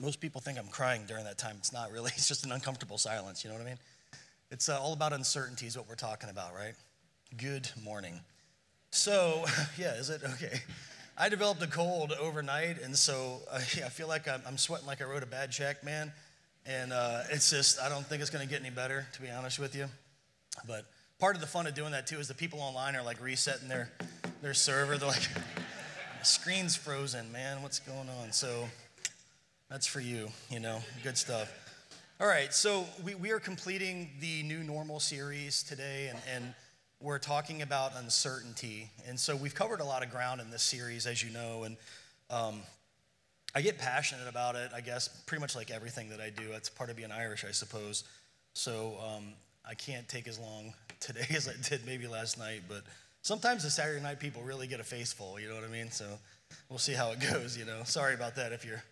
Most people think I'm crying during that time. It's not really, it's just an uncomfortable silence, you know what I mean? It's uh, all about uncertainty, is what we're talking about, right? Good morning. So, yeah, is it? Okay. I developed a cold overnight, and so uh, yeah, I feel like I'm, I'm, sweating like I wrote a bad check, man. And uh, it's just, I don't think it's going to get any better, to be honest with you. But part of the fun of doing that, too, is the people online are like resetting their, their server. They're like, screen's frozen, man. What's going on? So, that's for you, you know, good stuff. All right, so we, we are completing the new normal series today, and, and we're talking about uncertainty. And so we've covered a lot of ground in this series, as you know, and um, I get passionate about it, I guess, pretty much like everything that I do. It's part of being Irish, I suppose. So um, I can't take as long today as I did maybe last night, but sometimes the Saturday night people really get a face full, you know what I mean? So we'll see how it goes, you know. Sorry about that if you're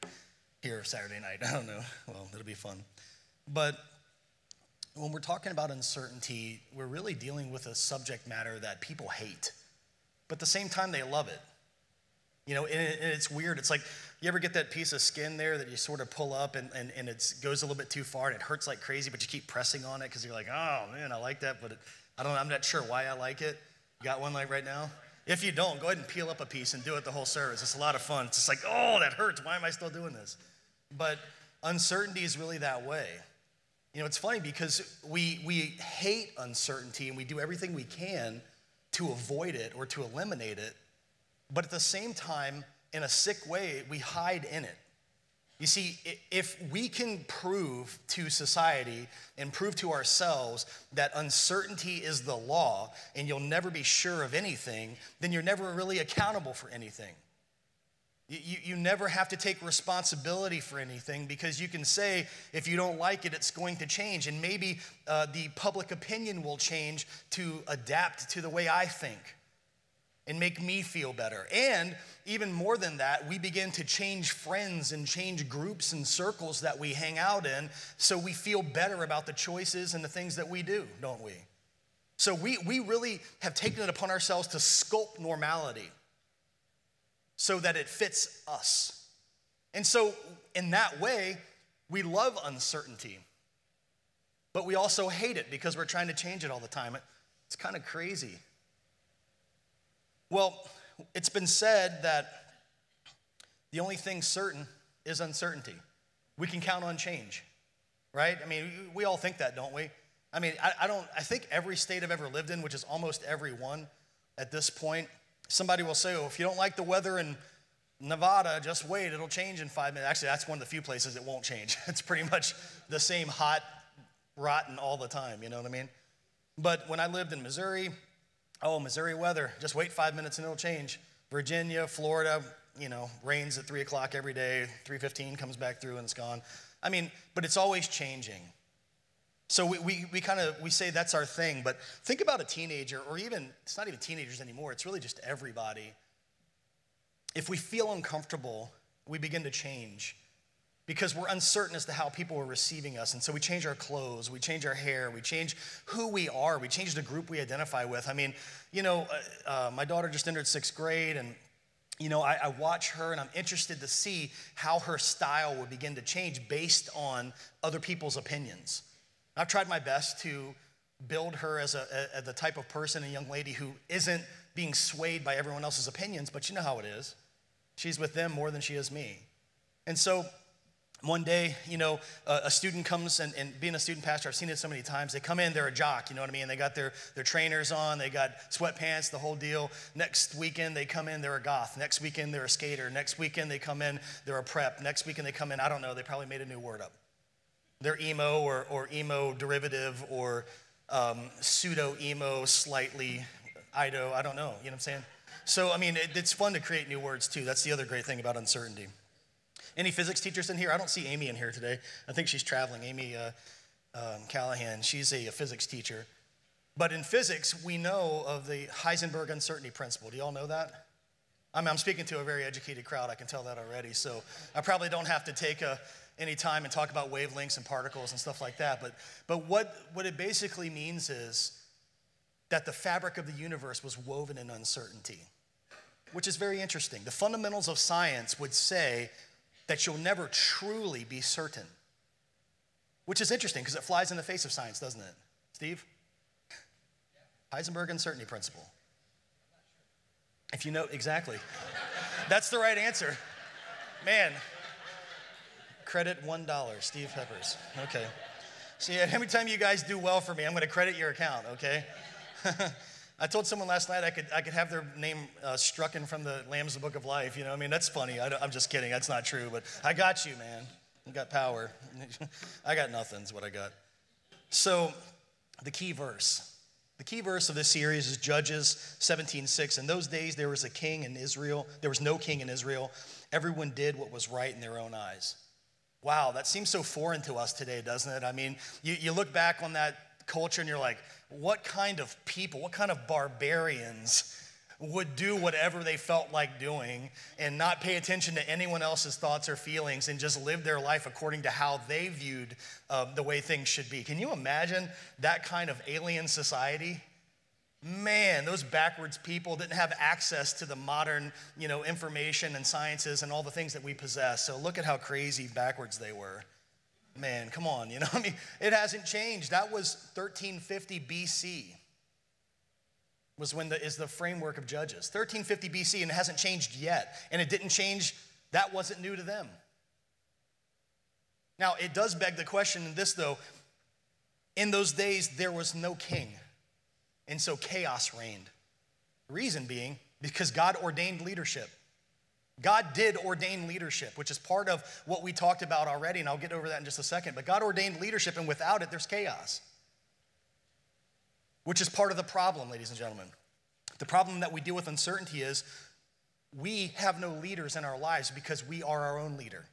here Saturday night. I don't know. Well, it'll be fun. But when we're talking about uncertainty, we're really dealing with a subject matter that people hate, but at the same time, they love it. You know, and, it's weird. It's like you ever get that piece of skin there that you sort of pull up and, and, and it goes a little bit too far and it hurts like crazy, but you keep pressing on it because you're like, oh man, I like that, but it, I don't, know, I'm not sure why I like it. You got one like right now? If you don't, go ahead and peel up a piece and do it the whole service. It's a lot of fun. It's just like, oh, that hurts. Why am I still doing this? But uncertainty is really that way. You know, it's funny because we, we hate uncertainty and we do everything we can to avoid it or to eliminate it. But at the same time, in a sick way, we hide in it. You see, if we can prove to society and prove to ourselves that uncertainty is the law and you'll never be sure of anything, then you're never really accountable for anything. You, you never have to take responsibility for anything because you can say, if you don't like it, it's going to change. And maybe uh, the public opinion will change to adapt to the way I think and make me feel better. And even more than that, we begin to change friends and change groups and circles that we hang out in so we feel better about the choices and the things that we do, don't we? So we, we really have taken it upon ourselves to sculpt normality so that it fits us. And so, in that way, we love uncertainty, but we also hate it because we're trying to change it all the time. It's kind of crazy. Well, it's been said that the only thing certain is uncertainty. We can count on change, right? I mean, we all think that, don't we? I mean, I, I don't, I think every state I've ever lived in, which is almost every one at this point, Somebody will say, oh, if you don't like the weather in Nevada, just wait, it'll change in five minutes. Actually, that's one of the few places it won't change. It's pretty much the same hot, rotten all the time, you know what I mean? But when I lived in Missouri, oh, Missouri weather, just wait five minutes and it'll change. Virginia, Florida, you know, rains at three o'clock every day, 3.15 comes back through and it's gone. I mean, but it's always changing. So we, we, we kind of we say that's our thing, but think about a teenager, or even it's not even teenagers anymore, it's really just everybody. If we feel uncomfortable, we begin to change because we're uncertain as to how people are receiving us. And so we change our clothes, we change our hair, we change who we are, we change the group we identify with. I mean, you know, uh, uh, my daughter just entered sixth grade, and you know, I, I, watch her and I'm interested to see how her style will begin to change based on other people's opinions. I've tried my best to build her as, a, the type of person, a young lady who isn't being swayed by everyone else's opinions, but you know how it is. She's with them more than she is me. And so one day, you know, a, a student comes, and, and, being a student pastor, I've seen it so many times. They come in, they're a jock, you know what I mean? They got their, their trainers on, they got sweatpants, the whole deal. Next weekend, they come in, they're a goth. Next weekend, they're a skater. Next weekend, they come in, they're a prep. Next weekend, they come in, I don't know, they probably made a new word up. They're emo or, or emo derivative or um, pseudo emo, slightly Ido, I don't know, you know what I'm saying? So, I mean, it, it's fun to create new words too. That's the other great thing about uncertainty. Any physics teachers in here? I don't see Amy in here today. I think she's traveling. Amy uh, um, Callahan, she's a, a physics teacher. But in physics, we know of the Heisenberg uncertainty principle. Do you all know that? I mean, I'm speaking to a very educated crowd, I can tell that already. So I probably don't have to take a, any time and talk about wavelengths and particles and stuff like that. But, but what, what it basically means is that the fabric of the universe was woven in uncertainty, which is very interesting. The fundamentals of science would say that you'll never truly be certain. Which is interesting because it flies in the face of science, doesn't it? Steve? Heisenberg uncertainty principle. If you know, exactly. That's the right answer. Man, credit $1, Steve Peppers. Okay. See, every time you guys do well for me, I'm going to credit your account, okay? I told someone last night I could, I could have their name uh, struck in from the Lamb's Book of Life. You know, I mean, that's funny. I am just kidding. That's not true, but I got you, man. You got power. I got nothing's what I got. So, the key verse. The key verse of this series is Judges 17:6. In those days there was a king in Israel. There was no king in Israel. Everyone did what was right in their own eyes. Wow, that seems so foreign to us today, doesn't it? I mean, you, you look back on that culture and you're like, what kind of people, what kind of barbarians would do whatever they felt like doing and not pay attention to anyone else's thoughts or feelings and just live their life according to how they viewed uh, the way things should be. Can you imagine that kind of alien society? Man, those backwards people didn't have access to the modern, you know, information and sciences and all the things that we possess. So look at how crazy backwards they were. Man, come on, you know, I mean, it hasn't changed. That was 1350 BC was when the, is the framework of Judges. 1350 BC, and it hasn't changed yet. And it didn't change, that wasn't new to them. Now, it does beg the question in this, though. In those days, there was no king. And so chaos reigned. Reason being because God ordained leadership. God did ordain leadership, which is part of what we talked about already, and I'll get over that in just a second. But God ordained leadership, and without it, there's chaos which is part of the problem, ladies and gentlemen. The problem that we deal with uncertainty is we have no leaders in our lives because we are our own leader.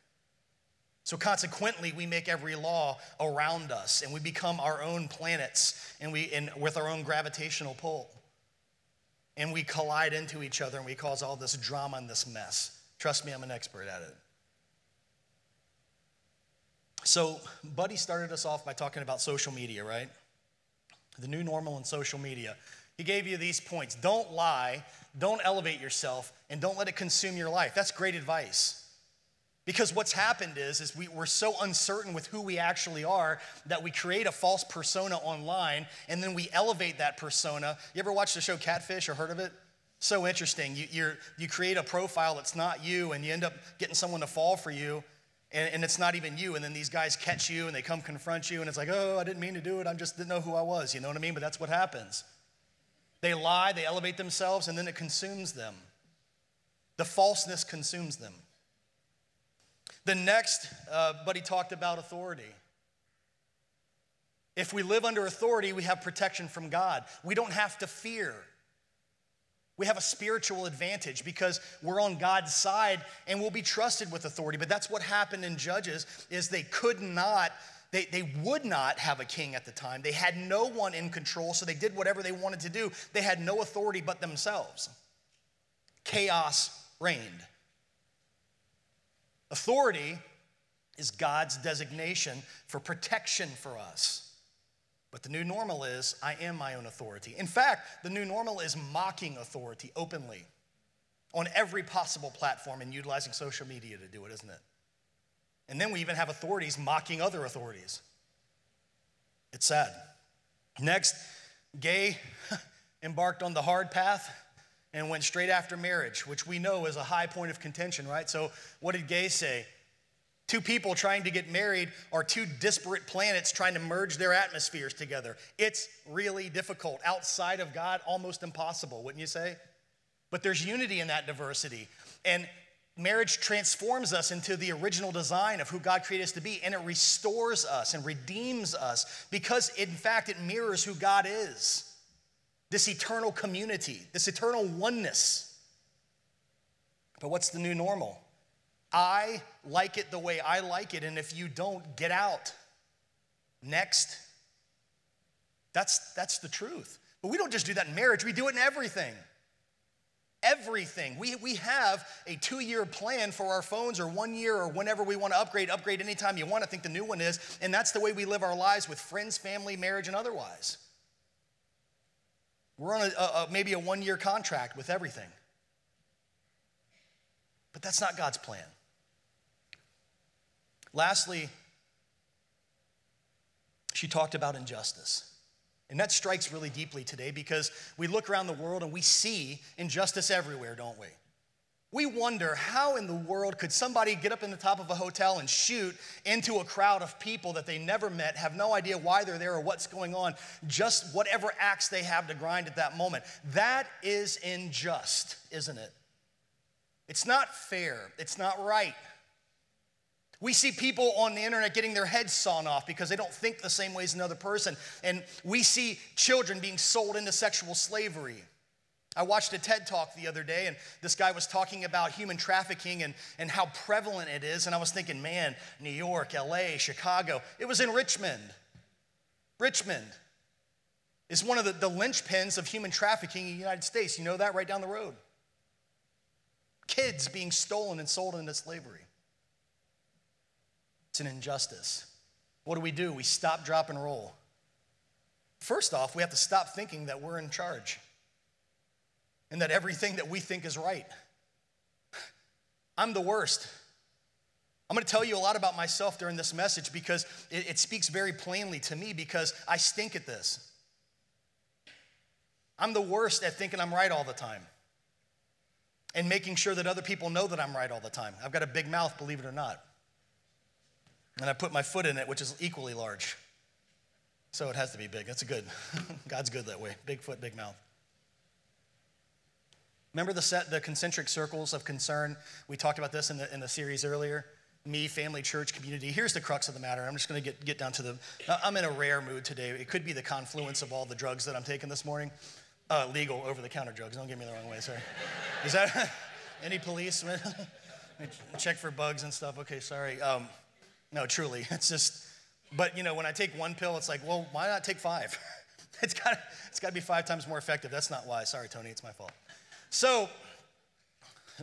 So consequently, we make every law around us and we become our own planets and we and with our own gravitational pull. And we collide into each other and we cause all this drama and this mess. Trust me, I'm an expert at it. So, Buddy started us off by talking about social media, right? the new normal in social media. He gave you these points don't lie, don't elevate yourself, and don't let it consume your life. That's great advice. Because what's happened is, is we, we're so uncertain with who we actually are that we create a false persona online and then we elevate that persona. You ever watched the show Catfish or heard of it? So interesting. You, you you create a profile that's not you and you end up getting someone to fall for you and, and it's not even you. And then these guys catch you and they come confront you, and it's like, oh, I didn't mean to do it. I just didn't know who I was. You know what I mean? But that's what happens. They lie, they elevate themselves, and then it consumes them. The falseness consumes them. The next, uh, but he talked about authority. If we live under authority, we have protection from God. We don't have to fear. We have a spiritual advantage because we're on God's side and we'll be trusted with authority. But that's what happened in Judges is they could not they, they would not have a king at the time. They had no one in control, so they did whatever they wanted to do. They had no authority but themselves. Chaos reigned. Authority is God's designation for protection for us. But the new normal is I am my own authority. In fact, the new normal is mocking authority openly on every possible platform and utilizing social media to do it, isn't it? And then we even have authorities mocking other authorities. It's sad. Next, Gay embarked on the hard path and went straight after marriage, which we know is a high point of contention, right? So, what did Gay say? Two people trying to get married are two disparate planets trying to merge their atmospheres together. It's really difficult. Outside of God, almost impossible, wouldn't you say? But there's unity in that diversity. And marriage transforms us into the original design of who God created us to be, and it restores us and redeems us because, in fact, it mirrors who God is this eternal community, this eternal oneness. But what's the new normal? I like it the way I like it, and if you don't, get out. Next. That's, that's the truth. But we don't just do that in marriage, we do it in everything. Everything. We, we have a two year plan for our phones, or one year, or whenever we want to upgrade, upgrade anytime you want. I think the new one is, and that's the way we live our lives with friends, family, marriage, and otherwise. We're on a, a, maybe a one year contract with everything. But that's not God's plan. Lastly, she talked about injustice. And that strikes really deeply today because we look around the world and we see injustice everywhere, don't we? We wonder how in the world could somebody get up in the top of a hotel and shoot into a crowd of people that they never met, have no idea why they're there or what's going on, just whatever acts they have to grind at that moment. That is unjust, isn't it? It's not fair, it's not right. We see people on the internet getting their heads sawn off because they don't think the same way as another person. And we see children being sold into sexual slavery. I watched a TED talk the other day, and this guy was talking about human trafficking and, and how prevalent it is. And I was thinking, man, New York, LA, Chicago. It was in Richmond. Richmond is one of the, the linchpins of human trafficking in the United States. You know that right down the road. Kids being stolen and sold into slavery. It's an injustice. What do we do? We stop, drop, and roll. First off, we have to stop thinking that we're in charge and that everything that we think is right. I'm the worst. I'm going to tell you a lot about myself during this message because it, it, speaks very plainly to me because I stink at this. I'm the worst at thinking I'm right all the time and making sure that other people know that I'm right all the time. I've got a big mouth, believe it or not. And I put my foot in it, which is equally large. So it has to be big. That's good. God's good that way. Big foot, big mouth. Remember the set, the concentric circles of concern? We talked about this in the, in the series earlier. Me, family, church, community. Here's the crux of the matter. I'm just going to get, down to the. I'm in a rare mood today. It could be the confluence of all the drugs that I'm taking this morning. Uh, legal over the counter drugs. Don't get me the wrong way, sir. Is that any police? Check for bugs and stuff. Okay, sorry. Um, no, truly. It's just, but you know, when I take one pill, it's like, well, why not take five? it's got it's got to be five times more effective. That's not why. Sorry, Tony, it's my fault. So,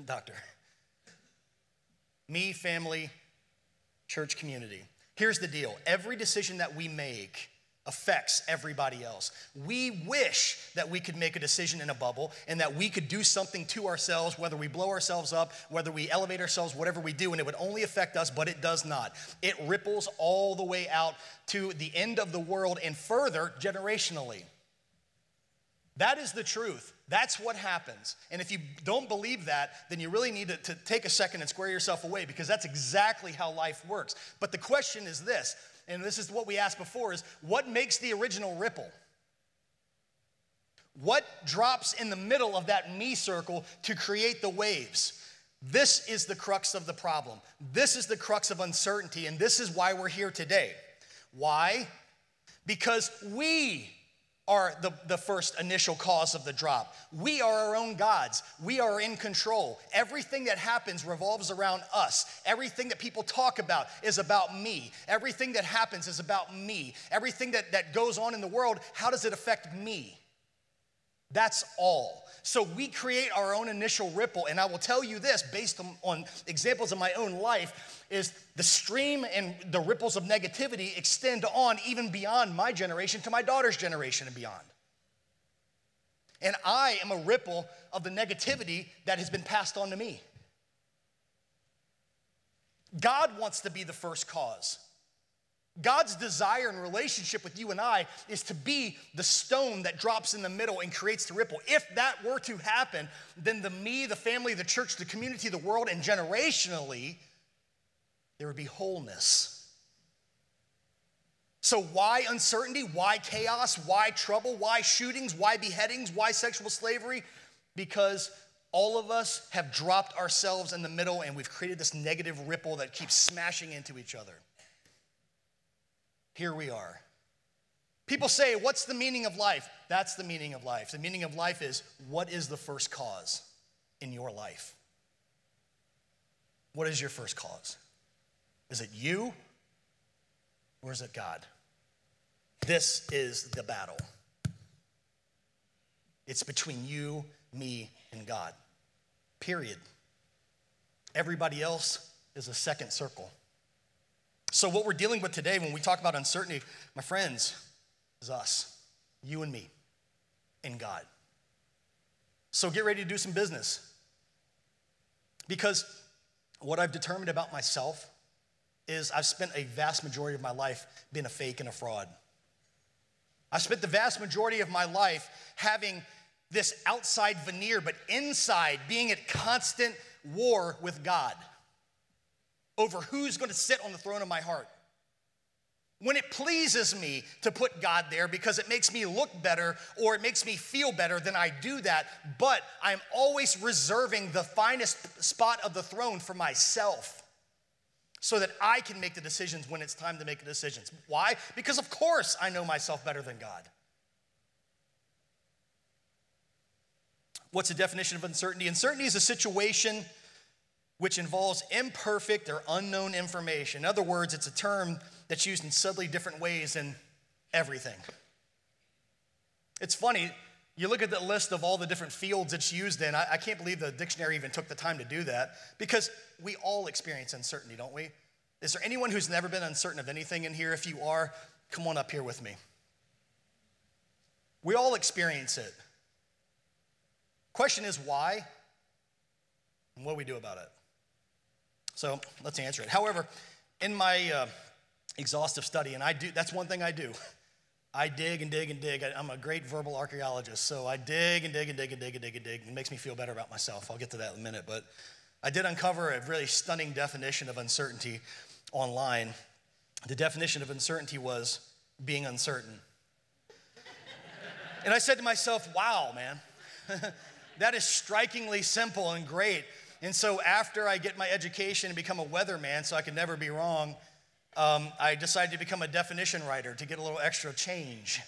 doctor, me, family, church community. Here's the deal every decision that we make affects everybody else. We wish that we could make a decision in a bubble and that we could do something to ourselves, whether we blow ourselves up, whether we elevate ourselves, whatever we do, and it would only affect us, but it does not. It ripples all the way out to the end of the world and further generationally. That is the truth. That's what happens. And if you don't believe that, then you really need to, to, take a second and square yourself away because that's exactly how life works. But the question is this and this is what we asked before, is what makes the original ripple? What drops in the middle of that me circle to create the waves? This is the crux of the problem. This is the crux of uncertainty, and this is why we're here today. Why? Because we are the, the first initial cause of the drop. We are our own gods. We are in control. Everything that happens revolves around us. Everything that people talk about is about me. Everything that happens is about me. Everything that, that goes on in the world, how does it affect me? That's all. So we create our own initial ripple. And I will tell you this based on, on examples of my own life is the stream and the ripples of negativity extend on even beyond my generation to my daughter's generation and beyond. And I am a ripple of the negativity that has been passed on to me. God wants to be the first cause. God's desire and relationship with you and I is to be the stone that drops in the middle and creates the ripple. If that were to happen, then the me, the family, the church, the community, the world, and generationally, there would be wholeness. So, why uncertainty? Why chaos? Why trouble? Why shootings? Why beheadings? Why sexual slavery? Because all of us have dropped ourselves in the middle and we've created this negative ripple that keeps smashing into each other. Here we are. People say, What's the meaning of life? That's the meaning of life. The meaning of life is what is the first cause in your life? What is your first cause? Is it you or is it God? This is the battle. It's between you, me, and God. Period. Everybody else is a second circle. So, what we're dealing with today when we talk about uncertainty, my friends, is us, you and me, and God. So, get ready to do some business. Because what I've determined about myself is I've spent a vast majority of my life being a fake and a fraud. I spent the vast majority of my life having this outside veneer, but inside being at constant war with God over who's going to sit on the throne of my heart. When it pleases me to put God there because it makes me look better or it makes me feel better, then I do that. But I'm always reserving the finest spot of the throne for myself so that I can make the decisions when it's time to make the decisions. Why? Because, of course, I know myself better than God. What's the definition of uncertainty? Uncertainty is a situation which involves imperfect or unknown information. In other words, it's a term that's used in subtly different ways in everything. It's funny, you look at the list of all the different fields it's used in. I, I, can't believe the dictionary even took the time to do that because we all experience uncertainty, don't we? Is there anyone who's never been uncertain of anything in here? If you are, come on up here with me. We all experience it. Question is why and what do we do about it? So let's answer it. However, in my uh, exhaustive study, and I do, that's one thing I do. I dig and dig and dig. I, am a great verbal archaeologist, so I dig and dig and dig and dig and dig and dig. It makes me feel better about myself. I'll get to that in a minute. But I did uncover a really stunning definition of uncertainty online. The definition of uncertainty was being uncertain. and I said to myself, wow, man, that is strikingly simple and great. And so after I get my education and become a weatherman so I can never be wrong, um, I decided to become a definition writer to get a little extra change.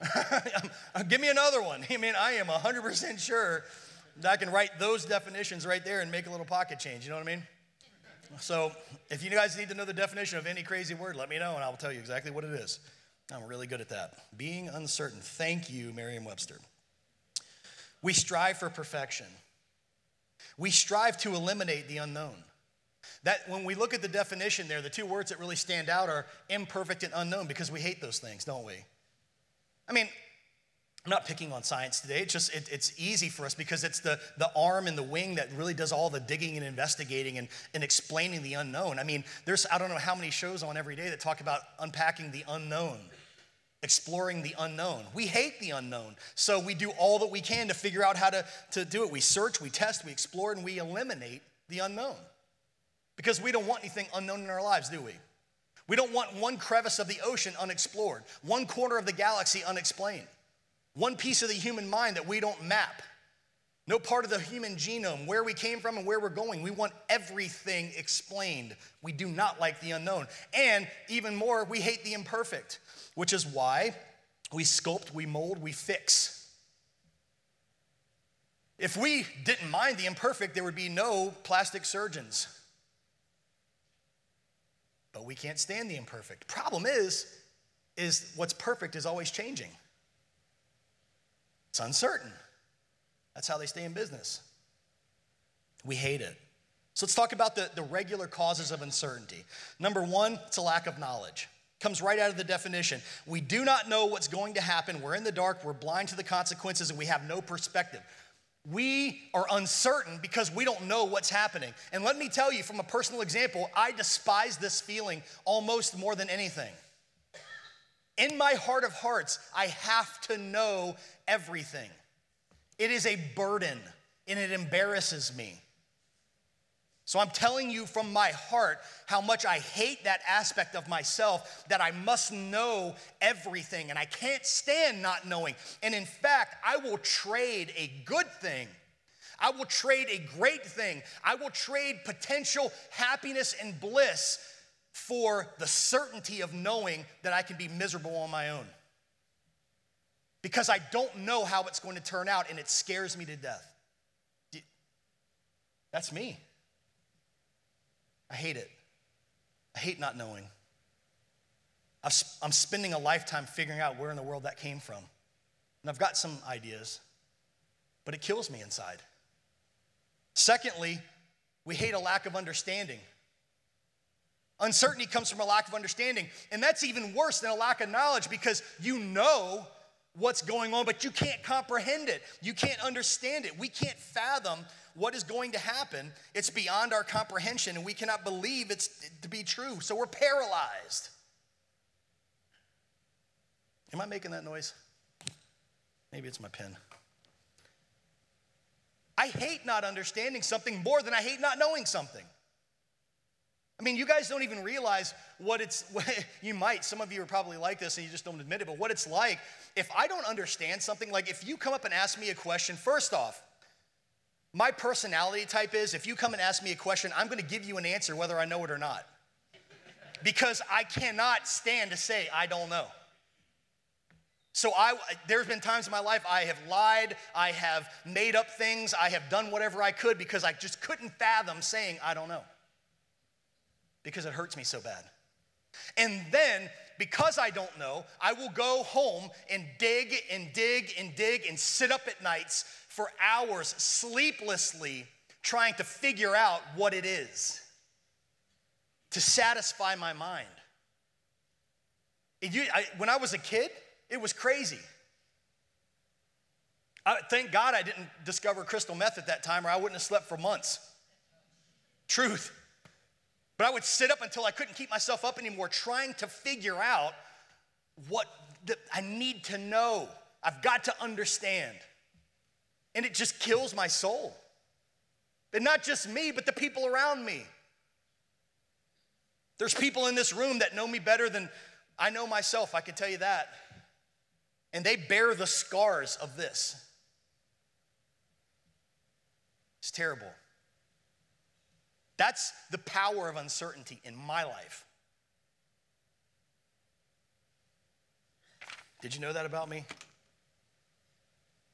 Give me another one. I mean, I am 100% sure that I can write those definitions right there and make a little pocket change. You know what I mean? So if you guys need to know the definition of any crazy word, let me know and I will tell you exactly what it is. I'm really good at that. Being uncertain. Thank you, Merriam Webster. We strive for perfection. We strive to eliminate the unknown. That when we look at the definition there, the two words that really stand out are imperfect and unknown because we hate those things, don't we? I mean, I'm not picking on science today. It's just it, it's easy for us because it's the, the arm and the wing that really does all the digging and investigating and, and explaining the unknown. I mean, there's I don't know how many shows on every day that talk about unpacking the unknown, exploring the unknown. We hate the unknown. So we do all that we can to figure out how to, to do it. We search, we test, we explore, and we eliminate the unknown. Because we don't want anything unknown in our lives, do we? We don't want one crevice of the ocean unexplored, one corner of the galaxy unexplained. One piece of the human mind that we don't map. No part of the human genome, where we came from and where we're going. We want everything explained. We do not like the unknown. And even more, we hate the imperfect, which is why we sculpt, we mold, we fix. If we didn't mind the imperfect, there would be no plastic surgeons. But we can't stand the imperfect. Problem is, is what's perfect is always changing. It's uncertain. That's how they stay in business. We hate it. So let's talk about the, the regular causes of uncertainty. Number one, it's a lack of knowledge. Comes right out of the definition. We do not know what's going to happen. We're in the dark, we're blind to the consequences, and we have no perspective. We are uncertain because we don't know what's happening. And let me tell you from a personal example, I despise this feeling almost more than anything. In my heart of hearts, I have to know everything. It is a burden and it embarrasses me. So I'm telling you from my heart how much I hate that aspect of myself that I must know everything and I can't stand not knowing. And in fact, I will trade a good thing. I will trade a great thing. I will trade potential happiness and bliss for the certainty of knowing that I can be miserable on my own. Because I don't know how it's going to turn out and it scares me to death. That's me. I hate it. I hate not knowing. I'm spending a lifetime figuring out where in the world that came from. And I've got some ideas, but it kills me inside. Secondly, we hate a lack of understanding. Uncertainty comes from a lack of understanding. And that's even worse than a lack of knowledge because you know, what's going on, but you can't comprehend it. You can't understand it. We can't fathom what is going to happen. It's beyond our comprehension, and we cannot believe it's to be true. So we're paralyzed. Am I making that noise? Maybe it's my pen. I hate not understanding something more than I hate not knowing something. I mean, you guys don't even realize what it's, what, you might, some of you are probably like this and you just don't admit it, but what it's like if I don't understand something, like if you come up and ask me a question, first off, my personality type is if you come and ask me a question, I'm gonna give you an answer whether I know it or not. Because I cannot stand to say, I don't know. So I there's been times in my life I have lied, I have made up things, I have done whatever I could because I just couldn't fathom saying I don't know because it hurts me so bad. And then, because I don't know, I will go home and dig and dig and dig and sit up at nights for hours sleeplessly trying to figure out what it is to satisfy my mind. It, I, when I was a kid, it was crazy. I, thank God I didn't discover crystal meth at that time, or I wouldn't have slept for months. Truth. But I would sit up until I couldn't keep myself up anymore, trying to figure out what I need to know. I've got to understand. And it just kills my soul. And not just me, but the people around me. There's people in this room that know me better than I know myself, I can tell you that. And they bear the scars of this. It's terrible. That's the power of uncertainty in my life. Did you know that about me?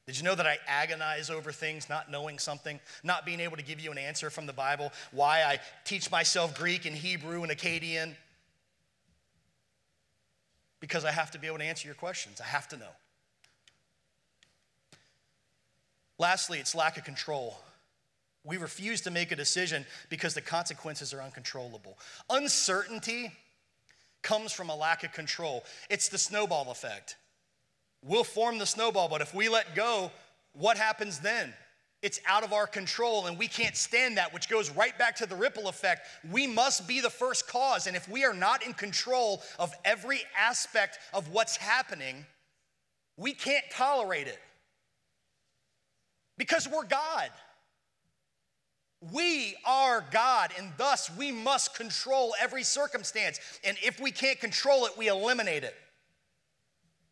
Did you know that I agonize over things, not knowing something, not being able to give you an answer from the Bible? Why I teach myself Greek and Hebrew and Akkadian? Because I have to be able to answer your questions. I have to know. Lastly, it's lack of control. We refuse to make a decision because the consequences are uncontrollable. Uncertainty comes from a lack of control. It's the snowball effect. We'll form the snowball, but if we let go, what happens then? It's out of our control, and we can't stand that, which goes right back to the ripple effect. We must be the first cause, and if we are not in control of every aspect of what's happening, we can't tolerate it because we're God. We are God, and thus we must control every circumstance. And if we can't control it, we eliminate it.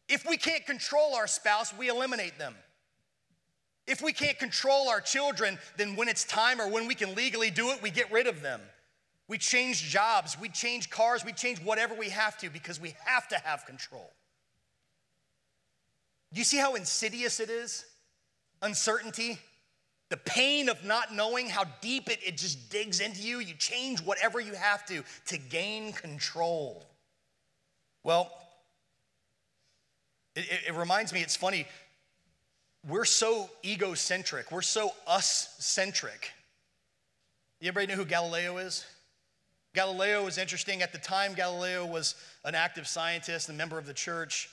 If we can't control our spouse, we eliminate them. If we can't control our children, then when it's time or when we can legally do it, we get rid of them. We change jobs, we change cars, we change whatever we have to because we have to have control. Do you see how insidious it is? Uncertainty. The pain of not knowing how deep it, it just digs into you. You change whatever you have to to gain control. Well, it, it, it reminds me, it's funny, we're so egocentric, we're so us centric. You everybody know who Galileo is? Galileo was interesting. At the time, Galileo was an active scientist, a member of the church.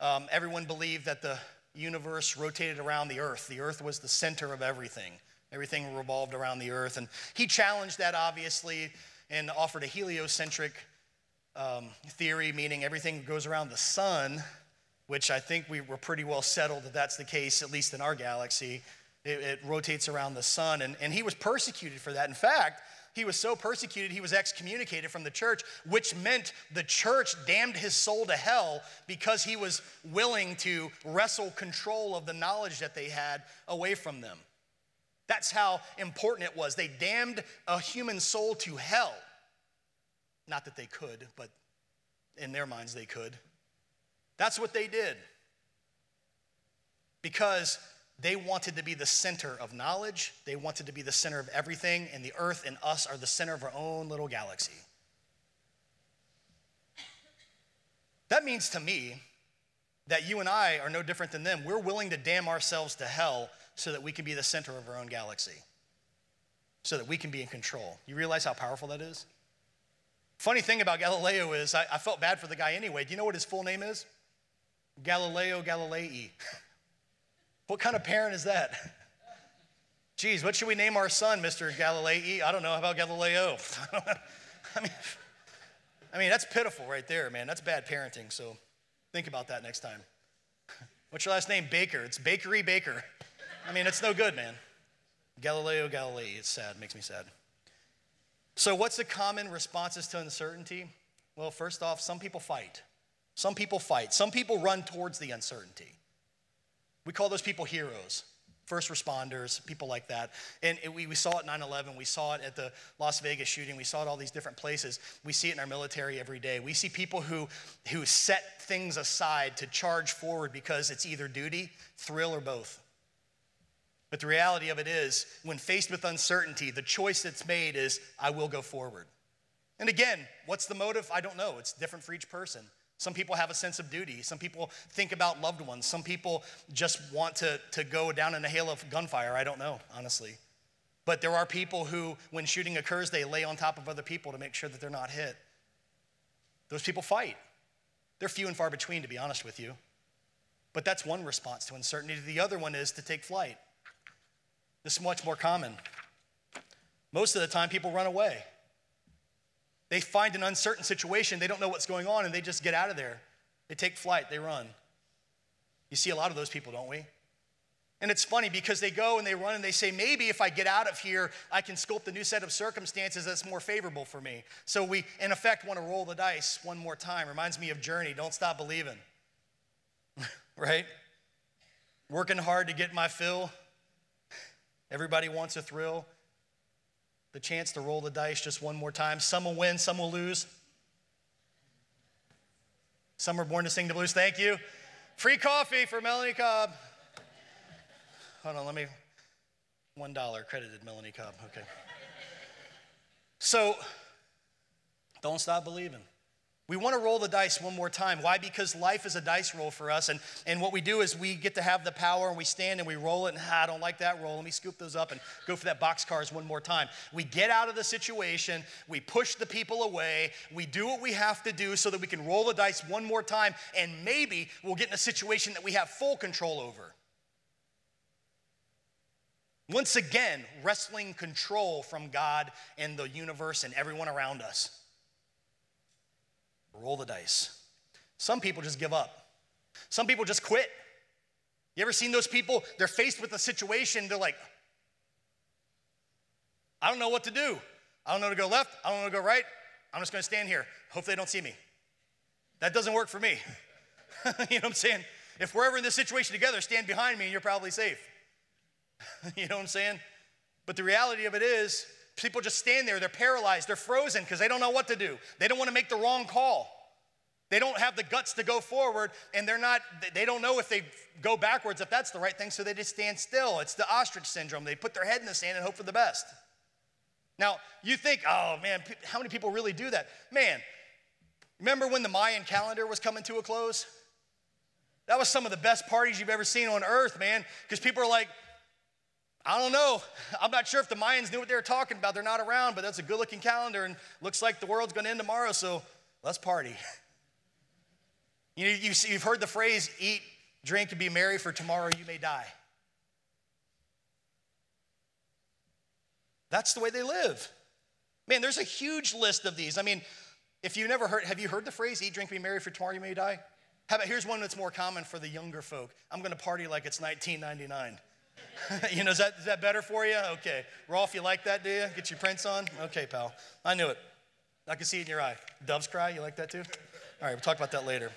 Um, everyone believed that the universe rotated around the earth. The earth was the center of everything. Everything revolved around the earth. And he challenged that, obviously, and offered a heliocentric um, theory, meaning everything goes around the sun, which I think we were pretty well settled that that's the case, at least in our galaxy. It, it rotates around the sun. And, and he was persecuted for that. In fact, he was so persecuted, he was excommunicated from the church, which meant the church damned his soul to hell because he was willing to wrestle control of the knowledge that they had away from them. That's how important it was. They damned a human soul to hell. Not that they could, but in their minds they could. That's what they did. Because they wanted to be the center of knowledge, they wanted to be the center of everything, and the earth and us are the center of our own little galaxy. That means to me that you and I are no different than them. We're willing to damn ourselves to hell so that we can be the center of our own galaxy, so that we can be in control. You realize how powerful that is? Funny thing about Galileo is, I, I felt bad for the guy anyway. Do you know what his full name is? Galileo Galilei. What kind of parent is that? Geez, what should we name our son, Mr. Galilei? I don't know. How about Galileo? I mean, I mean, that's pitiful right there, man. That's bad parenting. So think about that next time. What's your last name? Baker. It's Bakery Baker. I mean, it's no good, man. Galileo Galilei. It's sad. It Makes me sad. So, what's the common responses to uncertainty? Well, first off, some people fight. Some people fight. Some people run towards the uncertainty. We call those people heroes, first responders, people like that. And it, we, we saw it 9 11. We saw it at the Las Vegas shooting. We saw it all these different places. We see it in our military every day. We see people who, who set things aside to charge forward because it's either duty, thrill, or both. But the reality of it is, when faced with uncertainty, the choice that's made is, I will go forward. And again, what's the motive? I don't know. It's different for each person. Some people have a sense of duty. Some people think about loved ones. Some people just want to, to go down in a hail of gunfire. I don't know, honestly. But there are people who, when shooting occurs, they lay on top of other people to make sure that they're not hit. Those people fight. They're few and far between, to be honest with you. But that's one response to uncertainty. The other one is to take flight. This is much more common. Most of the time, people run away. They find an uncertain situation, they don't know what's going on, and they just get out of there. They take flight, they run. You see a lot of those people, don't we? And it's funny because they go and they run and they say, maybe if I get out of here, I can sculpt a new set of circumstances that's more favorable for me. So we, in effect, want to roll the dice one more time. Reminds me of Journey, don't stop believing. right? Working hard to get my fill, Everybody wants a thrill, the chance to roll the dice just one more time. Some will win, some will lose. Some are born to sing the blues. Thank you. Free coffee for Melanie Cobb. Hold on, let me. One dollar credited Melanie Cobb. Okay. So, don't stop believing. We want to roll the dice one more time. Why? Because life is a dice roll for us. And, and what we do is we get to have the power and we stand and we roll it. And ah, I don't like that roll. Let me scoop those up and go for that box cars one more time. We get out of the situation. We push the people away. We do what we have to do so that we can roll the dice one more time. And maybe we'll get in a situation that we have full control over. Once again, wrestling control from God and the universe and everyone around us. Roll the dice. Some people just give up. Some people just quit. You ever seen those people? They're faced with a situation, they're like, I don't know what to do. I don't know to go left. I don't know to go right. I'm just going to stand here. Hope they don't see me. That doesn't work for me. you know what I'm saying? If we're ever in this situation together, stand behind me and you're probably safe. you know what I'm saying? But the reality of it is, People just stand there, they're paralyzed, they're frozen because they don't know what to do. They don't want to make the wrong call. They don't have the guts to go forward, and they're not, they don't know if they go backwards if that's the right thing, so they just stand still. It's the ostrich syndrome. They put their head in the sand and hope for the best. Now, you think, oh man, how many people really do that? Man, remember when the Mayan calendar was coming to a close? That was some of the best parties you've ever seen on earth, man, because people are like, I don't know. I'm not sure if the Mayans knew what they were talking about. They're not around, but that's a good looking calendar and looks like the world's going to end tomorrow, so let's party. You know, you've heard the phrase eat, drink, and be merry, for tomorrow you may die. That's the way they live. Man, there's a huge list of these. I mean, if you never heard, have you heard the phrase eat, drink, be merry, for tomorrow you may die? How about here's one that's more common for the younger folk I'm going to party like it's 1999. you know, is that, is that better for you? Okay. Rolf, you like that, do you? Get your Prince on? Okay, pal. I knew it. I can see it in your eye. Doves cry, you like that too? All right, we'll talk about that later.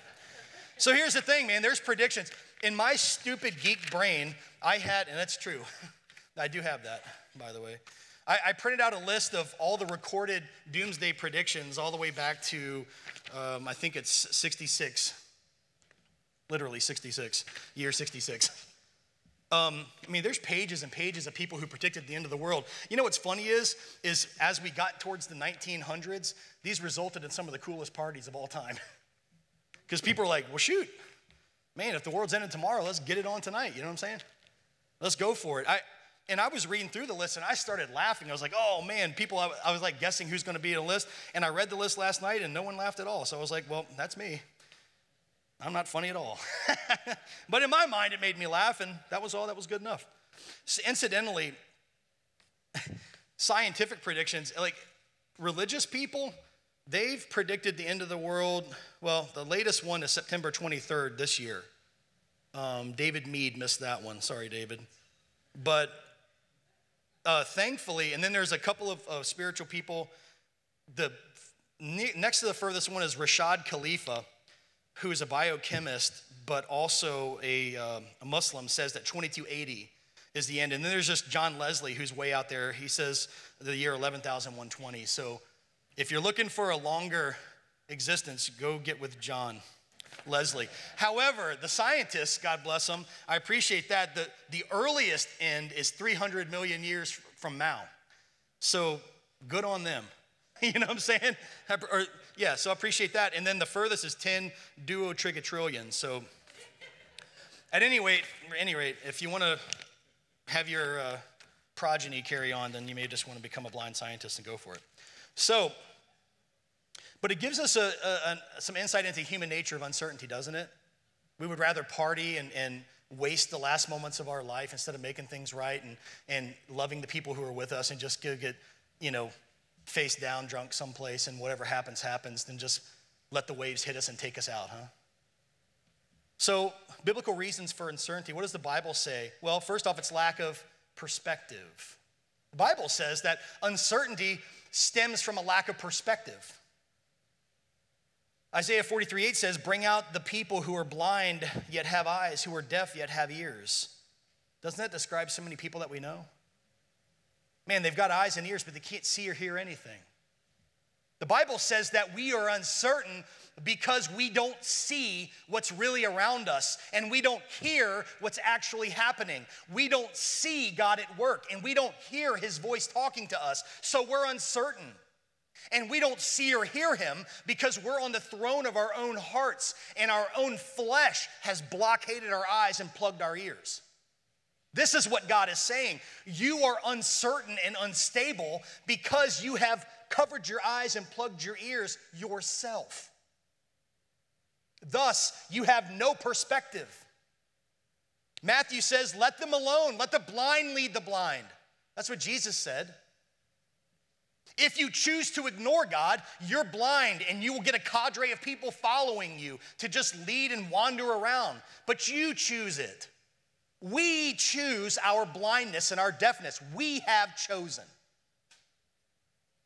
So here's the thing, man, there's predictions. In my stupid geek brain, I had, and that's true, I do have that, by the way. I, I, printed out a list of all the recorded doomsday predictions all the way back to, um, I think it's 66. Literally 66, year 66. Um, I mean, there's pages and pages of people who predicted the end of the world. You know what's funny is, is as we got towards the 1900s, these resulted in some of the coolest parties of all time. Because people are like, well, shoot, man, if the world's ended tomorrow, let's get it on tonight. You know what I'm saying? Let's go for it. I, and I was reading through the list and I started laughing. I was like, oh man, people, I, I was like guessing who's going to be in a list. And I read the list last night and no one laughed at all. So I was like, well, that's me. I'm not funny at all. but in my mind, it made me laugh, and that was all that was good enough. So incidentally, scientific predictions, like religious people, they've predicted the end of the world. Well, the latest one is September 23rd this year. Um, David Meade missed that one. Sorry, David. But uh, thankfully, and then there's a couple of, of spiritual people. The next to the furthest one is Rashad Khalifa, who is a biochemist, but also a, uh, a Muslim, says that 2280 is the end. And then there's just John Leslie, who's way out there. He says the year 11,120. So if you're looking for a longer existence, go get with John. Leslie. However, the scientists, God bless them, I appreciate that. The, the earliest end is 300 million years from now. So good on them. you know what I'm saying? Or, yeah, so I appreciate that. And then the furthest is 10 duotrigintillion. So at any rate, any rate, if you want to have your uh, progeny carry on, then you may just want to become a blind scientist and go for it. So, but it gives us a, a, a, some insight into human nature of uncertainty, doesn't it? We would rather party and, and waste the last moments of our life instead of making things right and, and loving the people who are with us and just go get, you know, face down drunk someplace and whatever happens, happens, than just let the waves hit us and take us out, huh? So, biblical reasons for uncertainty. What does the Bible say? Well, first off, it's lack of perspective. The Bible says that uncertainty stems from a lack of perspective. Isaiah 43 8 says, Bring out the people who are blind yet have eyes, who are deaf yet have ears. Doesn't that describe so many people that we know? Man, they've got eyes and ears, but they can't see or hear anything. The Bible says that we are uncertain because we don't see what's really around us and we don't hear what's actually happening. We don't see God at work and we don't hear his voice talking to us. So we're uncertain. And we don't see or hear him because we're on the throne of our own hearts and our own flesh has blockaded our eyes and plugged our ears. This is what God is saying. You are uncertain and unstable because you have covered your eyes and plugged your ears yourself. Thus, you have no perspective. Matthew says, Let them alone, let the blind lead the blind. That's what Jesus said. If you choose to ignore God, you're blind and you will get a cadre of people following you to just lead and wander around. But you choose it. We choose our blindness and our deafness. We have chosen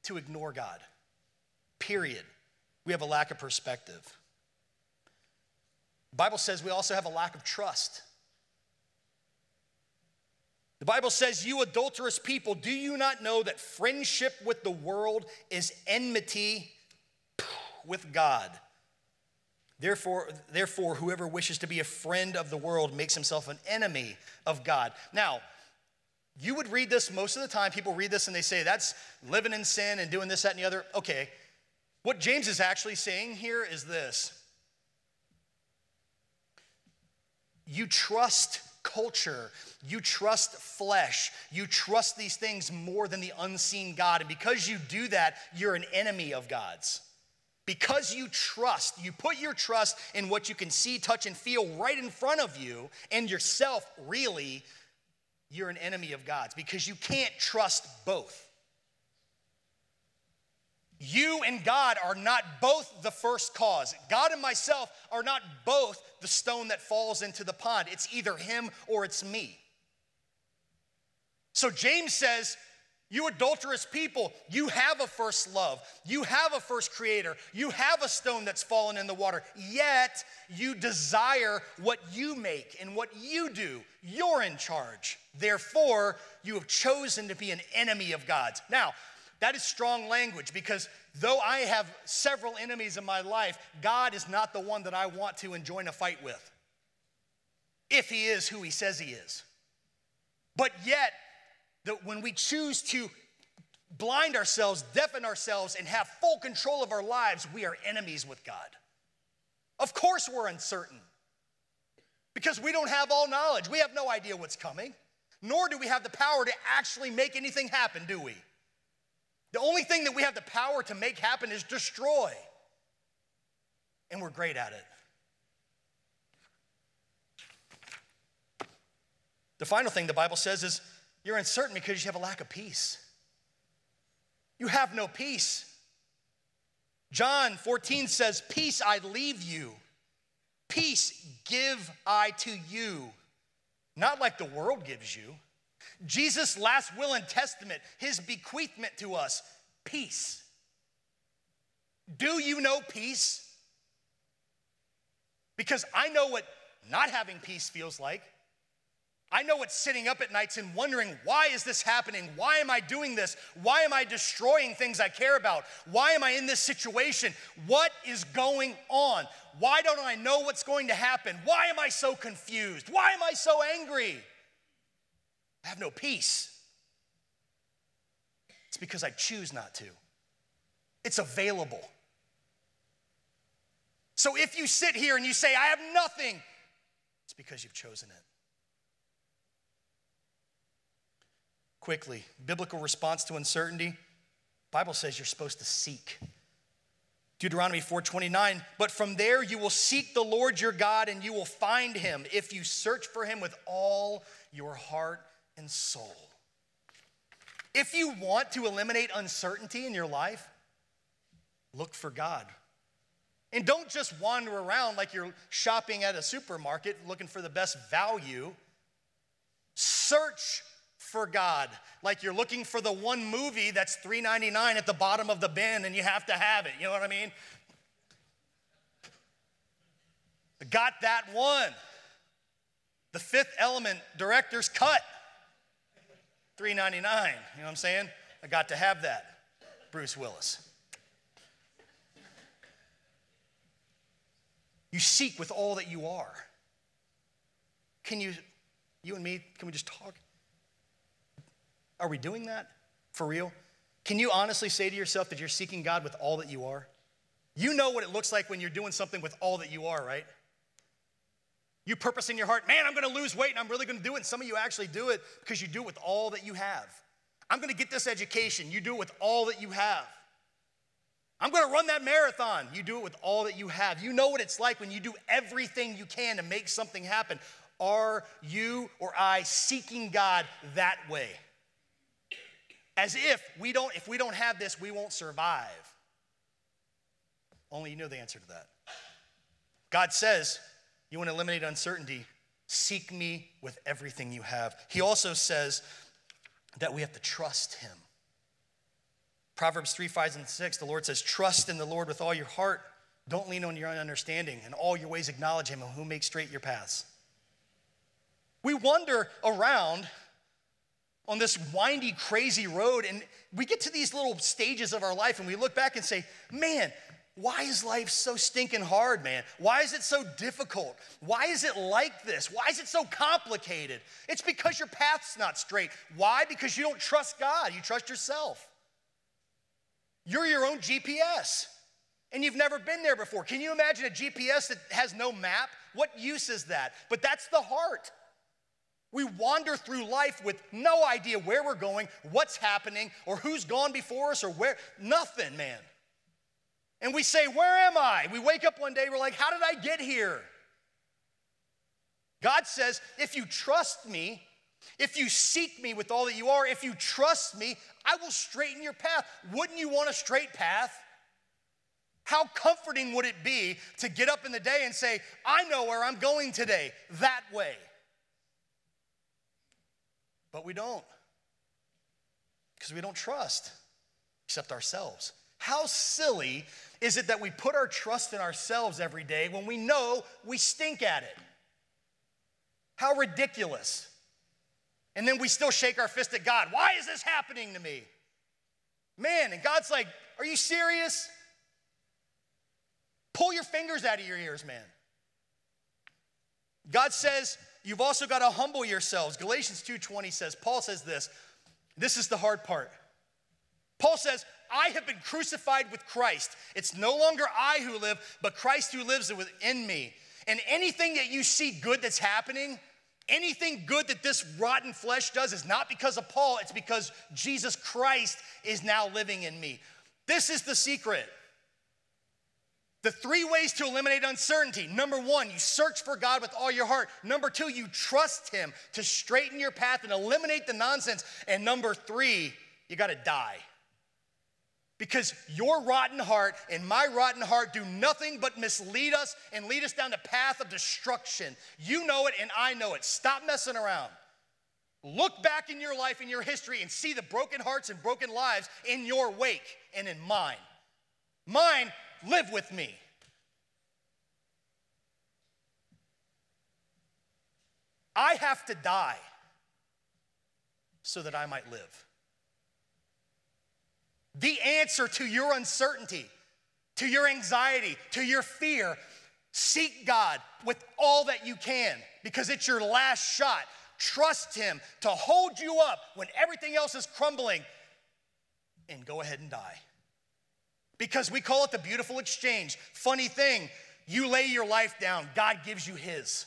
to ignore God. Period. We have a lack of perspective. The Bible says we also have a lack of trust. The Bible says, You adulterous people, do you not know that friendship with the world is enmity with God? Therefore, therefore, whoever wishes to be a friend of the world makes himself an enemy of God. Now, you would read this most of the time. People read this and they say, that's living in sin and doing this, that, and the other. Okay. What James is actually saying here is this you trust culture, you trust flesh, you trust these things more than the unseen God. And because you do that, you're an enemy of God's. Because you trust, you put your trust in what you can see, touch, and feel right in front of you and yourself, really, you're an enemy of God's because you can't trust both. You and God are not both the first cause. God and myself are not both the stone that falls into the pond. It's either Him or it's me. So James says, you adulterous people, you have a first love. You have a first creator. You have a stone that's fallen in the water. Yet you desire what you make and what you do. You're in charge. Therefore, you have chosen to be an enemy of God's. Now, that is strong language because though I have several enemies in my life, God is not the one that I want to join a fight with. If He is who He says He is. But yet, that when we choose to blind ourselves, deafen ourselves, and have full control of our lives, we are enemies with God. Of course, we're uncertain because we don't have all knowledge. We have no idea what's coming, nor do we have the power to actually make anything happen, do we? The only thing that we have the power to make happen is destroy, and we're great at it. The final thing the Bible says is you're uncertain because you have a lack of peace. You have no peace. John 14 says, Peace I leave you, peace give I to you, not like the world gives you. Jesus' last will and testament, his bequeathment to us, peace. Do you know peace? Because I know what not having peace feels like. I know what sitting up at nights and wondering, why is this happening? Why am I doing this? Why am I destroying things I care about? Why am I in this situation? What is going on? Why don't I know what's going to happen? Why am I so confused? Why am I so angry? I have no peace. It's because I choose not to, it's available. So if you sit here and you say, I have nothing, it's because you've chosen it. Quickly, biblical response to uncertainty. Bible says you're supposed to seek. Deuteronomy 4:29, but from there you will seek the Lord your God and you will find him if you search for him with all your heart and soul. If you want to eliminate uncertainty in your life, look for God. And don't just wander around like you're shopping at a supermarket looking for the best value. Search for God, like you're looking for the one movie that's $3.99 at the bottom of the bin and you have to have it. You know what I mean? Got that one. The fifth element, director's cut. $3.99. You know what I'm saying? I got to have that. Bruce Willis. You seek with all that you are. Can you, you and me, can we just talk? Are we doing that for real? Can you honestly say to yourself that you're seeking God with all that you are? You know what it looks like when you're doing something with all that you are, right? You purpose in your heart, man, I'm gonna lose weight and I'm really gonna do it. And some of you actually do it because you do it with all that you have. I'm gonna get this education. You do it with all that you have. I'm gonna run that marathon. You do it with all that you have. You know what it's like when you do everything you can to make something happen. Are you or I seeking God that way? As if we don't, if we don't have this, we won't survive. Only you know the answer to that. God says, You want to eliminate uncertainty? Seek me with everything you have. He also says that we have to trust him. Proverbs 3, 5, and 6, the Lord says, Trust in the Lord with all your heart. Don't lean on your own understanding. In all your ways, acknowledge him, and who makes straight your paths. We wander around on this windy, crazy road. And we get to these little stages of our life and we look back and say, man, why is life so stinking hard, man? Why is it so difficult? Why is it like this? Why is it so complicated? It's because your path's not straight. Why? Because you don't trust God, you trust yourself. You're your own GPS, and you've never been there before. Can you imagine a GPS that has no map? What use is that? But that's the heart. We wander through life with no idea where we're going, what's happening, or who's gone before us, or where. Nothing, man. And we say, Where am I? We wake up one day, we're like, How did I get here? God says, If you trust me, if you seek me with all that you are, if you trust me, I will straighten your path. Wouldn't you want a straight path? How comforting would it be to get up in the day and say, I know where I'm going today, that way? But we don't. Because we don't trust except ourselves. How silly is it that we put our trust in ourselves every day when we know we stink at it? How ridiculous. And then we still shake our fist at God. Why is this happening to me? Man, and God's like, Are you serious? Pull your fingers out of your ears, man. God says, You've also got to humble yourselves. Galatians 2:20 says, Paul says this. This is the hard part. Paul says, I have been crucified with Christ. It's no longer I who live, but Christ who lives within me. And anything that you see good that's happening, anything good that this rotten flesh does is not because of Paul, it's because Jesus Christ is now living in me. This is the secret. The three ways to eliminate uncertainty number one, you search for God with all your heart. Number two, you trust Him to straighten your path and eliminate the nonsense. And number three, you got to die. Because your rotten heart and my rotten heart do nothing but mislead us and lead us down the path of destruction. You know it and I know it. Stop messing around. Look back in your life, in your history, and see the broken hearts and broken lives in your wake and in mine. Mine live with me. I have to die so that I might live. The answer to your uncertainty, to your anxiety, to your fear, seek God with all that you can because it's your last shot. Trust Him to hold you up when everything else is crumbling and go ahead and die because we call it the beautiful exchange. Funny thing, you lay your life down, God gives you His.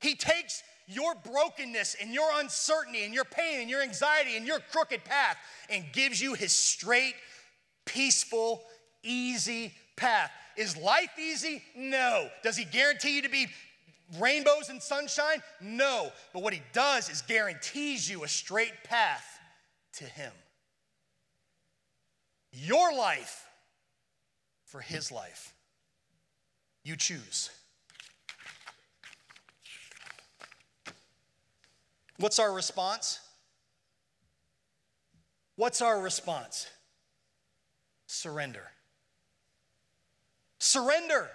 He takes your brokenness and your uncertainty and your pain and your anxiety and your crooked path and gives you His straight, peaceful, easy path. Is life easy? No. Does He guarantee you to be rainbows and sunshine? No. But what He does is guarantees you a straight path to Him your life for his life. You choose. What's our response? What's our response? Surrender. Surrender.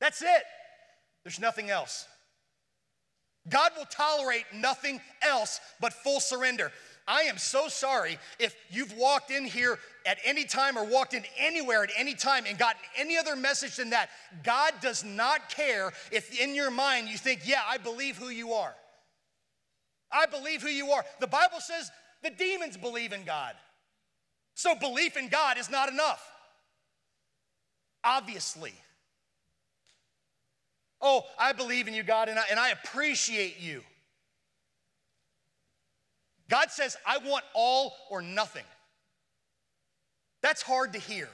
That's it. There's nothing else. God will tolerate nothing else but full surrender. I am so sorry if you've walked in here at any time or walked in anywhere at any time and gotten any other message than that. God does not care if in your mind you think, yeah, I believe who you are. I believe who you are. The Bible says the demons believe in God. So belief in God is not enough. Obviously. Oh, I believe in you, God, and I, and I appreciate you. God says, I want all or nothing. That's hard to hear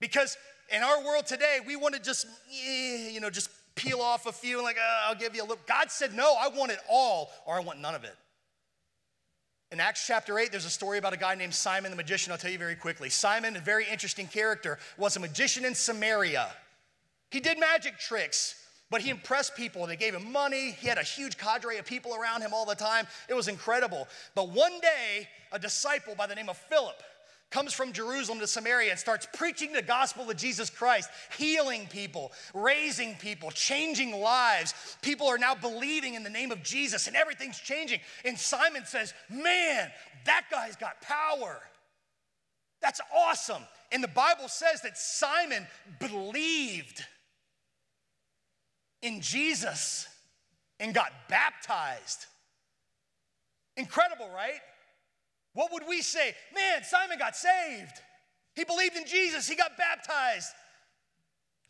because in our world today, we want to just, you know, just peel off a few and like, oh, I'll give you a little. God said, no, I want it all or I want none of it. In Acts chapter 8, there's a story about a guy named Simon the magician. I'll tell you very quickly. Simon, a very interesting character, was a magician in Samaria. He did magic tricks. But he impressed people. They gave him money. He had a huge cadre of people around him all the time. It was incredible. But one day, a disciple by the name of Philip comes from Jerusalem to Samaria and starts preaching the gospel of Jesus Christ, healing people, raising people, changing lives. People are now believing in the name of Jesus and everything's changing. And Simon says, Man, that guy's got power. That's awesome. And the Bible says that Simon believed in Jesus and got baptized. Incredible, right? What would we say? Man, Simon got saved. He believed in Jesus, he got baptized.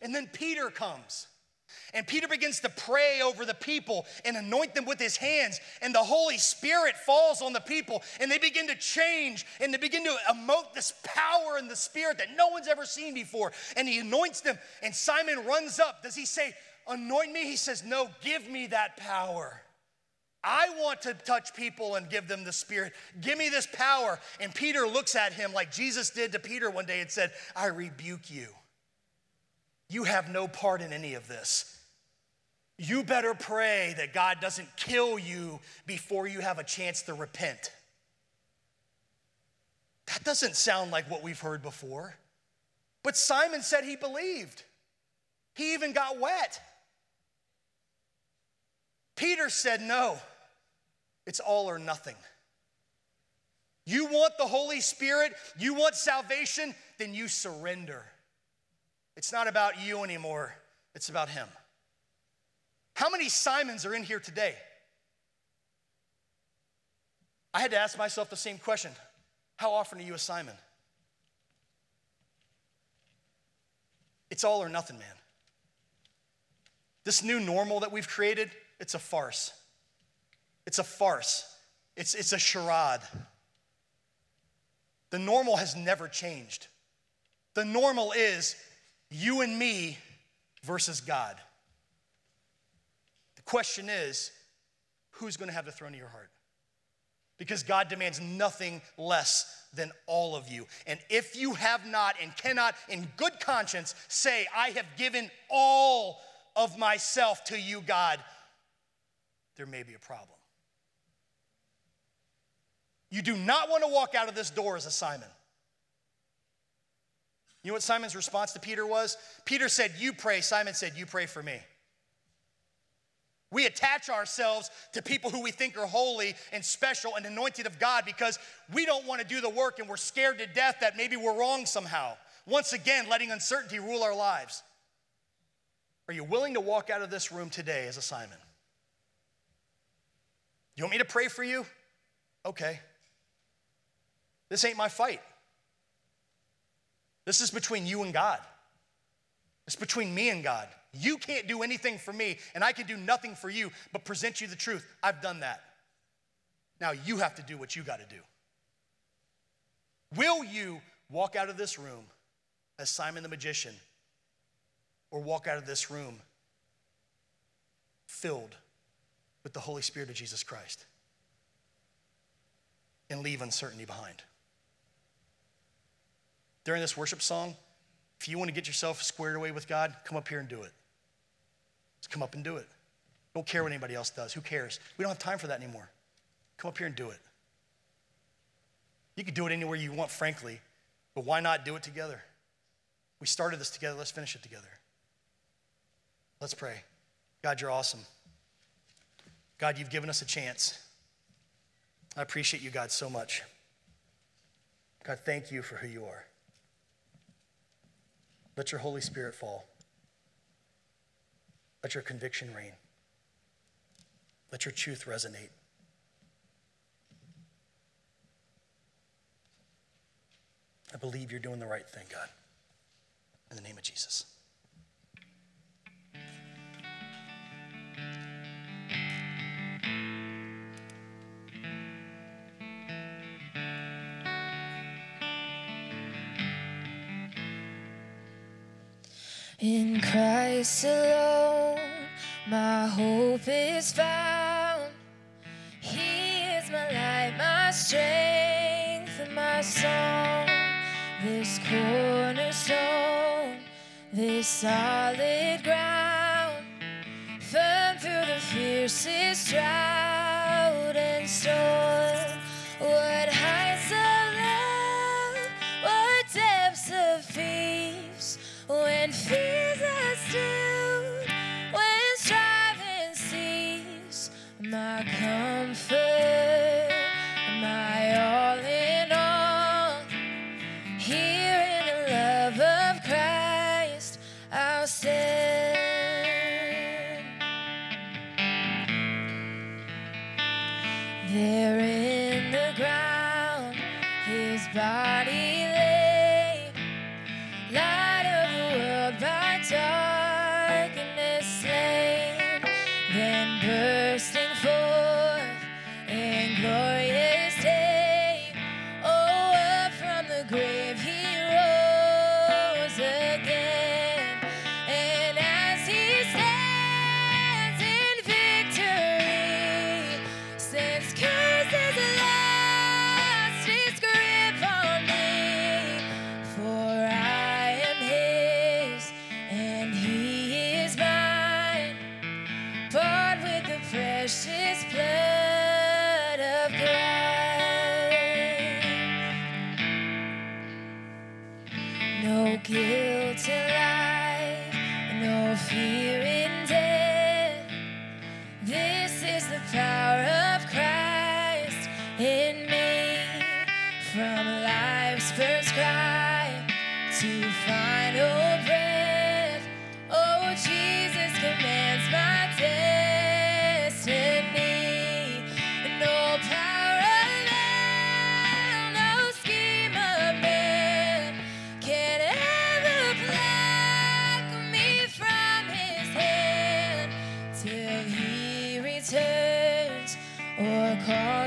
And then Peter comes. And Peter begins to pray over the people and anoint them with his hands. And the Holy Spirit falls on the people and they begin to change and they begin to emote this power in the Spirit that no one's ever seen before. And he anoints them. And Simon runs up. Does he say, anoint me? He says, No, give me that power. I want to touch people and give them the Spirit. Give me this power. And Peter looks at him like Jesus did to Peter one day and said, I rebuke you. You have no part in any of this. You better pray that God doesn't kill you before you have a chance to repent. That doesn't sound like what we've heard before. But Simon said he believed. He even got wet. Peter said, No, it's all or nothing. You want the Holy Spirit, you want salvation, then you surrender. It's not about you anymore, it's about Him. How many Simons are in here today? I had to ask myself the same question How often are you a Simon? It's all or nothing, man. This new normal that we've created, it's a farce. It's a farce. It's, it's a charade. The normal has never changed. The normal is you and me versus God. The question is who's going to have the throne of your heart? Because God demands nothing less than all of you. And if you have not and cannot, in good conscience, say, I have given all of myself to you, God, there may be a problem. You do not want to walk out of this door as a Simon. You know what Simon's response to Peter was? Peter said, You pray. Simon said, You pray for me. We attach ourselves to people who we think are holy and special and anointed of God because we don't want to do the work and we're scared to death that maybe we're wrong somehow. Once again, letting uncertainty rule our lives. Are you willing to walk out of this room today as a Simon? You want me to pray for you? Okay. This ain't my fight. This is between you and God. It's between me and God. You can't do anything for me, and I can do nothing for you but present you the truth. I've done that. Now you have to do what you got to do. Will you walk out of this room as Simon the magician, or walk out of this room filled with the Holy Spirit of Jesus Christ and leave uncertainty behind? During this worship song, if you want to get yourself squared away with God, come up here and do it. Just come up and do it. Don't care what anybody else does. Who cares? We don't have time for that anymore. Come up here and do it. You can do it anywhere you want, frankly, but why not do it together? We started this together. Let's finish it together. Let's pray. God, you're awesome. God, you've given us a chance. I appreciate you, God, so much. God, thank you for who you are. Let your Holy Spirit fall. Let your conviction reign. Let your truth resonate. I believe you're doing the right thing, God. In the name of Jesus. In Christ alone, my hope is found. He is my light, my strength, and my song. This cornerstone, this solid ground, firm through the fiercest drought and storm. What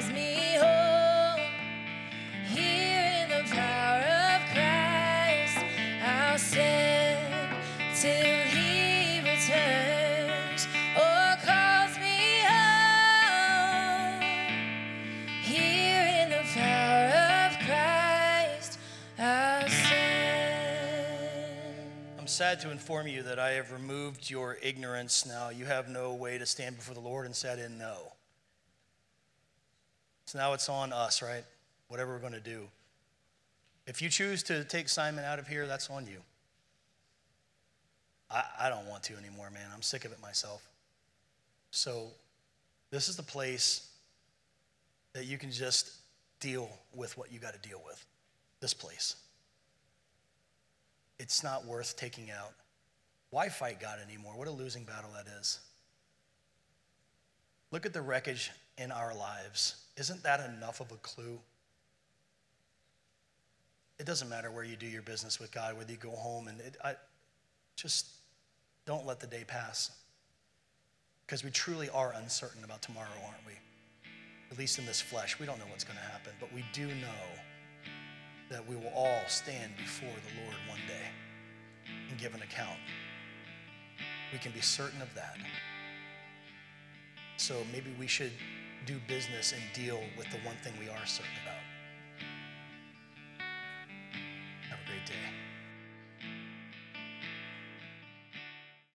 me. Here in the power of Christ, our sin till he returns oh, or cause me out here in the power of christ i say i'm sad to inform you that I have removed your ignorance now. You have no way to stand before the Lord and said in no. So now it's on us, right? Whatever we're going to do. If you choose to take Simon out of here, that's on you. I, I don't want to anymore, man. I'm sick of it myself. So this is the place that you can just deal with what you got to deal with. This place. It's not worth taking out. Why fight God anymore? What a losing battle that is. Look at the wreckage in our lives. Isn't that enough of a clue? It doesn't matter where you do your business with God, whether you go home and it, I, just don't let the day pass. Because we truly are uncertain about tomorrow, aren't we? At least in this flesh, we don't know what's going to happen, but we do know that we will all stand before the Lord one day and give an account. We can be certain of that. So maybe we should do business and deal with the one thing we are certain about.